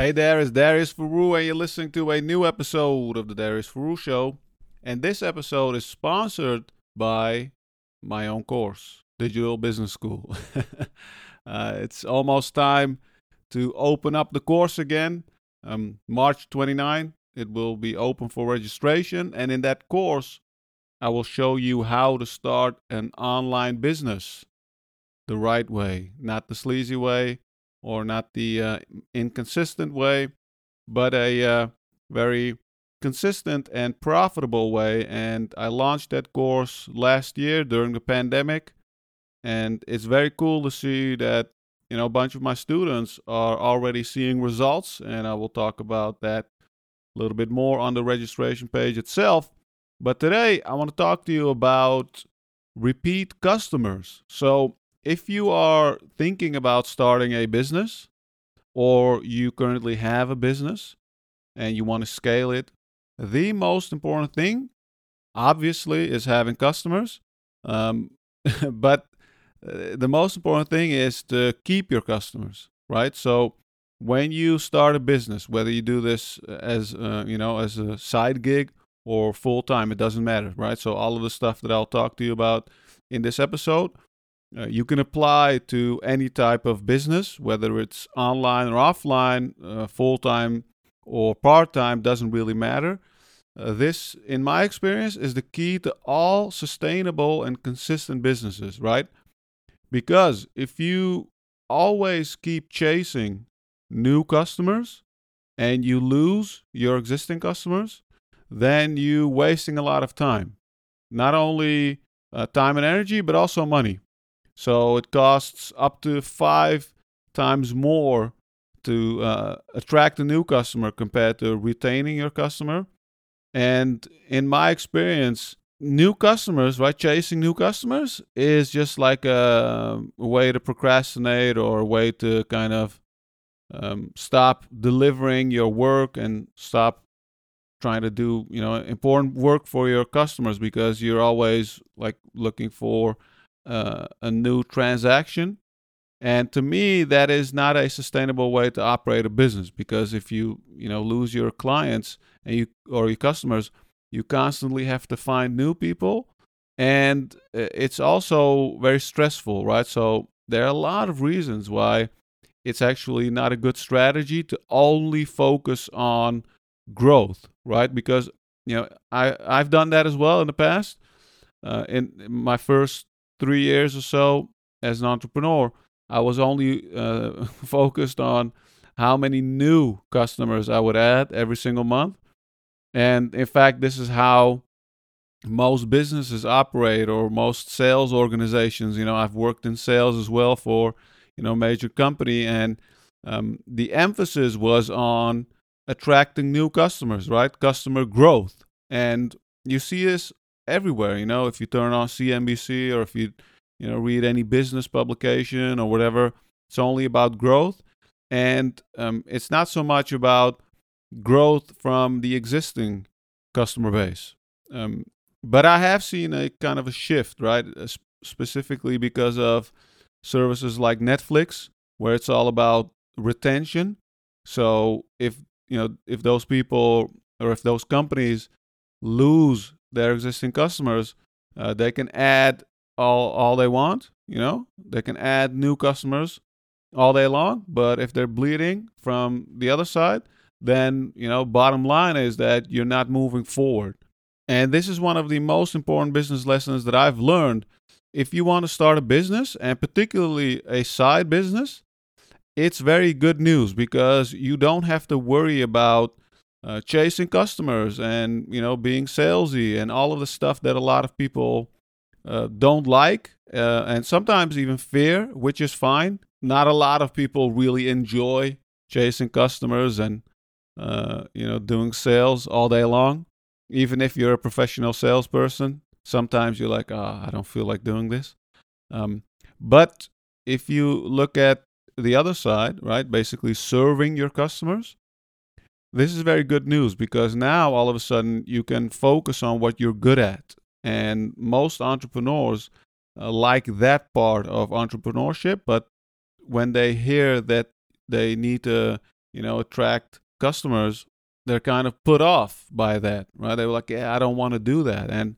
Hey there, it's Darius Foroux, and you're listening to a new episode of the Darius Foroux Show. And this episode is sponsored by my own course, Digital Business School. uh, it's almost time to open up the course again. Um, March 29, it will be open for registration. And in that course, I will show you how to start an online business the right way, not the sleazy way or not the uh, inconsistent way, but a uh, very consistent and profitable way. And I launched that course last year during the pandemic. And it's very cool to see that, you know, a bunch of my students are already seeing results. And I will talk about that a little bit more on the registration page itself. But today I want to talk to you about repeat customers. So if you are thinking about starting a business or you currently have a business and you want to scale it, the most important thing, obviously, is having customers. Um, but uh, the most important thing is to keep your customers, right? So when you start a business, whether you do this as uh, you know as a side gig or full time, it doesn't matter, right? So all of the stuff that I'll talk to you about in this episode uh, you can apply to any type of business, whether it's online or offline, uh, full time or part time, doesn't really matter. Uh, this, in my experience, is the key to all sustainable and consistent businesses, right? Because if you always keep chasing new customers and you lose your existing customers, then you're wasting a lot of time. Not only uh, time and energy, but also money. So it costs up to five times more to uh, attract a new customer compared to retaining your customer. And in my experience, new customers, right, chasing new customers is just like a, a way to procrastinate or a way to kind of um, stop delivering your work and stop trying to do you know important work for your customers because you're always like looking for uh, a new transaction. And to me, that is not a sustainable way to operate a business because if you you know lose your clients and you or your customers, you constantly have to find new people, and uh, it's also very stressful, right? So there are a lot of reasons why it's actually not a good strategy to only focus on growth, right? Because you know I I've done that as well in the past. Uh, in my first three years or so as an entrepreneur, I was only uh, focused on how many new customers I would add every single month. And in fact, this is how most businesses operate or most sales organizations. You know, I've worked in sales as well for, you know, major company and um, the emphasis was on attracting new customers, right? Customer growth. And you see this everywhere. You know, if you turn on CNBC or if you you know read any business publication or whatever, it's only about growth, and um, it's not so much about growth from the existing customer base. Um, but I have seen a kind of a shift, right? Uh, specifically because of services like Netflix, where it's all about retention. So if you know if those people or if those companies lose their existing customers, uh, they can add all all they want. You know, they can add new customers all day long. But if they're bleeding from the other side, then you know, bottom line is that you're not moving forward. And this is one of the most important business lessons that I've learned. If you want to start a business, and particularly a side business, it's very good news because you don't have to worry about uh, chasing customers and you know being salesy and all of the stuff that a lot of people uh, don't like uh, and sometimes even fear which is fine. Not a lot of people really enjoy chasing customers and uh, you know doing sales all day long. Even if you're a professional salesperson sometimes you're like oh, i don't feel like doing this. Um, but if you look at the other side right basically serving your customers this is very good news because now all of a sudden you can focus on what you're good at. And most entrepreneurs uh, like that part of entrepreneurship, but when they hear that they need to you know, attract customers, they're kind of put off by that, right? They were like, yeah, I don't want to do that. And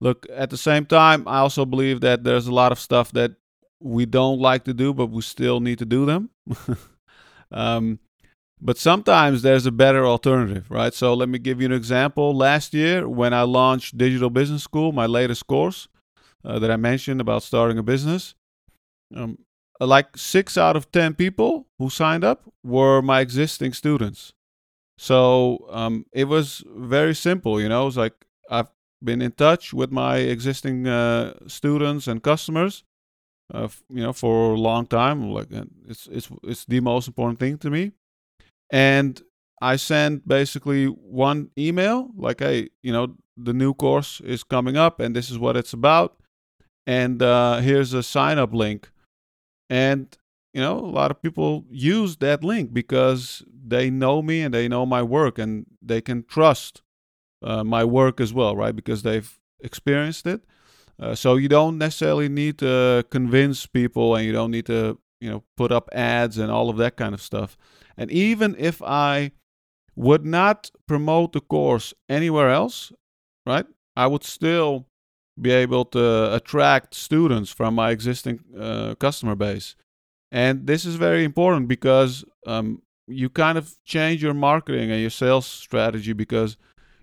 look, at the same time, I also believe that there's a lot of stuff that we don't like to do, but we still need to do them. um, but sometimes there's a better alternative, right? So let me give you an example. Last year, when I launched Digital Business School, my latest course uh, that I mentioned about starting a business, um, like six out of 10 people who signed up were my existing students. So um, it was very simple, you know. It was like I've been in touch with my existing uh, students and customers, uh, you know, for a long time. Like it's it's it's the most important thing to me and I sent basically one email like, hey, you know, the new course is coming up and this is what it's about. And uh, here's a sign up link. And, you know, a lot of people use that link because they know me and they know my work and they can trust uh, my work as well, right? Because they've experienced it. Uh, so you don't necessarily need to convince people and you don't need to, you know, put up ads and all of that kind of stuff. And even if I would not promote the course anywhere else, right, I would still be able to attract students from my existing uh, customer base. And this is very important because um, you kind of change your marketing and your sales strategy because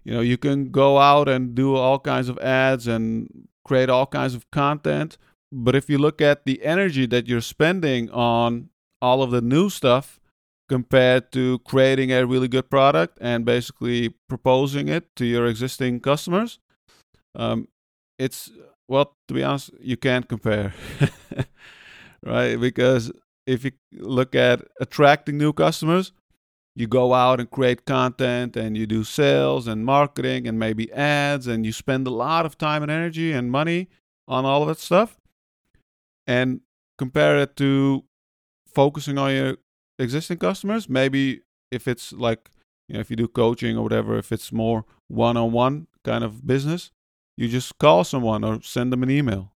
you know you can go out and do all kinds of ads and create all kinds of content but if you look at the energy that you're spending on all of the new stuff compared to creating a really good product and basically proposing it to your existing customers um, it's well to be honest you can't compare right? Because if you look at attracting new customers you go out and create content and you do sales and marketing and maybe ads and you spend a lot of time and energy and money on all of that stuff and compare it to focusing on your existing customers. Maybe if it's like, you know, if you do coaching or whatever, if it's more one on one kind of business, you just call someone or send them an email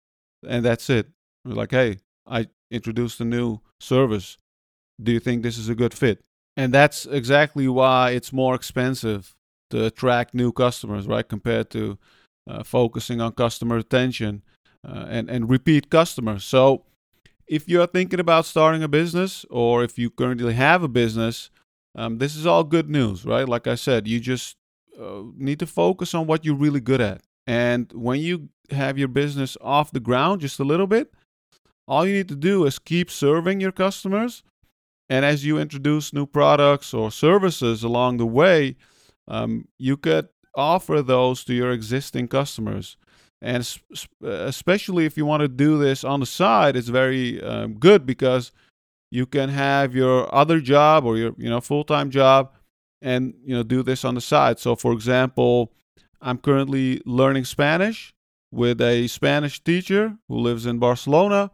and that's it. like, hey, I introduced a new service. Do you think this is a good fit? And that's exactly why it's more expensive to attract new customers, right? Compared to uh, focusing on customer retention uh, and, and repeat customers. So if you're thinking about starting a business or if you currently have a business, um, this is all good news, right? Like I said, you just uh, need to focus on what you're really good at. And when you have your business off the ground just a little bit, all you need to do is keep serving your customers. And as you introduce new products or services along the way, um, you could offer those to your existing customers and especially if you want to do this on the side it's very um, good because you can have your other job or your you know full-time job and you know do this on the side. So for example i'm currently learning spanish with a spanish teacher who lives in barcelona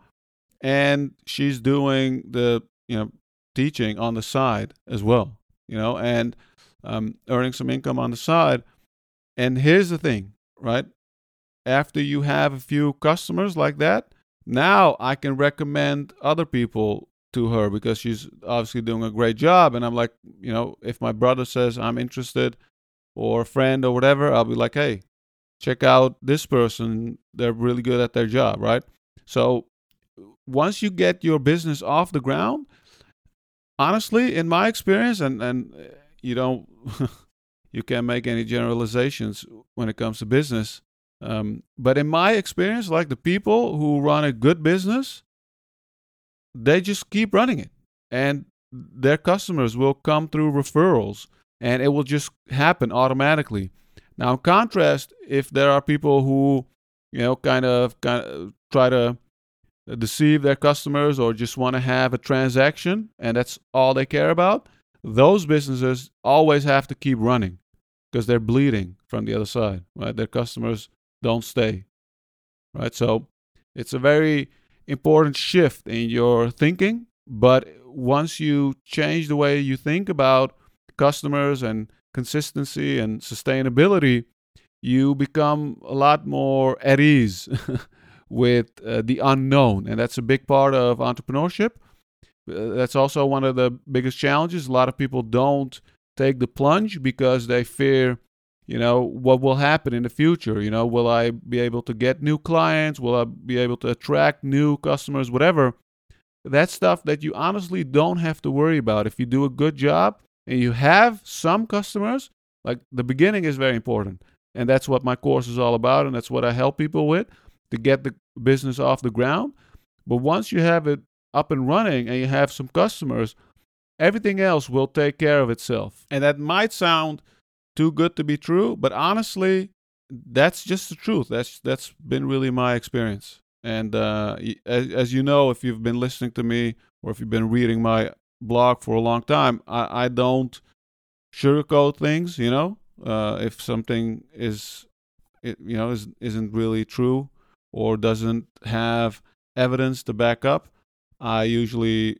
and she's doing the you know teaching on the side as well you know and um, earning some income on the side. And here's the thing right after you have a few customers like that, now I can recommend other people to her because she's obviously doing a great job. And I'm like, you know, if my brother says I'm interested or a friend or whatever, I'll be like, hey, check out this person. They're really good at their job, right? So once you get your business off the ground, honestly, in my experience, and, and you don't, you can't make any generalizations when it comes to business um, but in my experience, like the people who run a good business, they just keep running it, and their customers will come through referrals, and it will just happen automatically. Now, in contrast, if there are people who, you know, kind of, kind of try to deceive their customers or just want to have a transaction and that's all they care about, those businesses always have to keep running because they're bleeding from the other side, right? Their customers don't stay. Right? So it's a very important shift in your thinking. But once you change the way you think about customers and consistency and sustainability, you become a lot more at ease with uh, the unknown. And that's a big part of entrepreneurship. Uh, that's also one of the biggest challenges. A lot of people don't take the plunge because they fear, you know, what will happen in the future. You know, will I be able to get new clients? Will I be able to attract new customers? Whatever. That's stuff that you honestly don't have to worry about. If you do a good job and you have some customers, like the beginning is very important. And that's what my course is all about. And that's what I help people with to get the business off the ground. But once you have it up and running and you have some customers, everything else will take care of itself. And that might sound too good to be true, but honestly, that's just the truth. That's that's been really my experience. And uh, as, as you know, if you've been listening to me or if you've been reading my blog for a long time, I, I don't sugarcoat things. You know, uh, if something is, it, you know, is, isn't really true or doesn't have evidence to back up, I usually,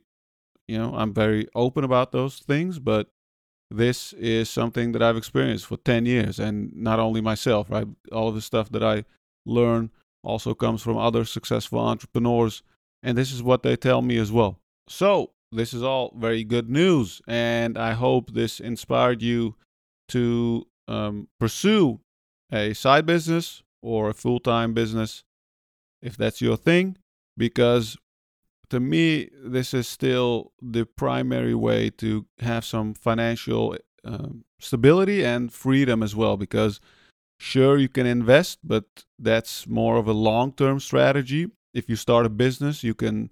you know, I'm very open about those things. But this is something that I've experienced for 10 years, and not only myself, right? All the stuff that I learn also comes from other successful entrepreneurs, and this is what they tell me as well. So, this is all very good news, and I hope this inspired you to um, pursue a side business or a full time business if that's your thing, because to me, this is still the primary way to have some financial um, stability and freedom as well. Because sure, you can invest, but that's more of a long term strategy. If you start a business, you can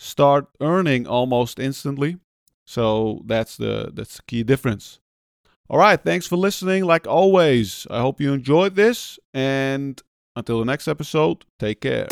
start earning almost instantly. So that's the that's the key difference. All right, thanks for listening. Like always, I hope you enjoyed this and until the next episode, take care.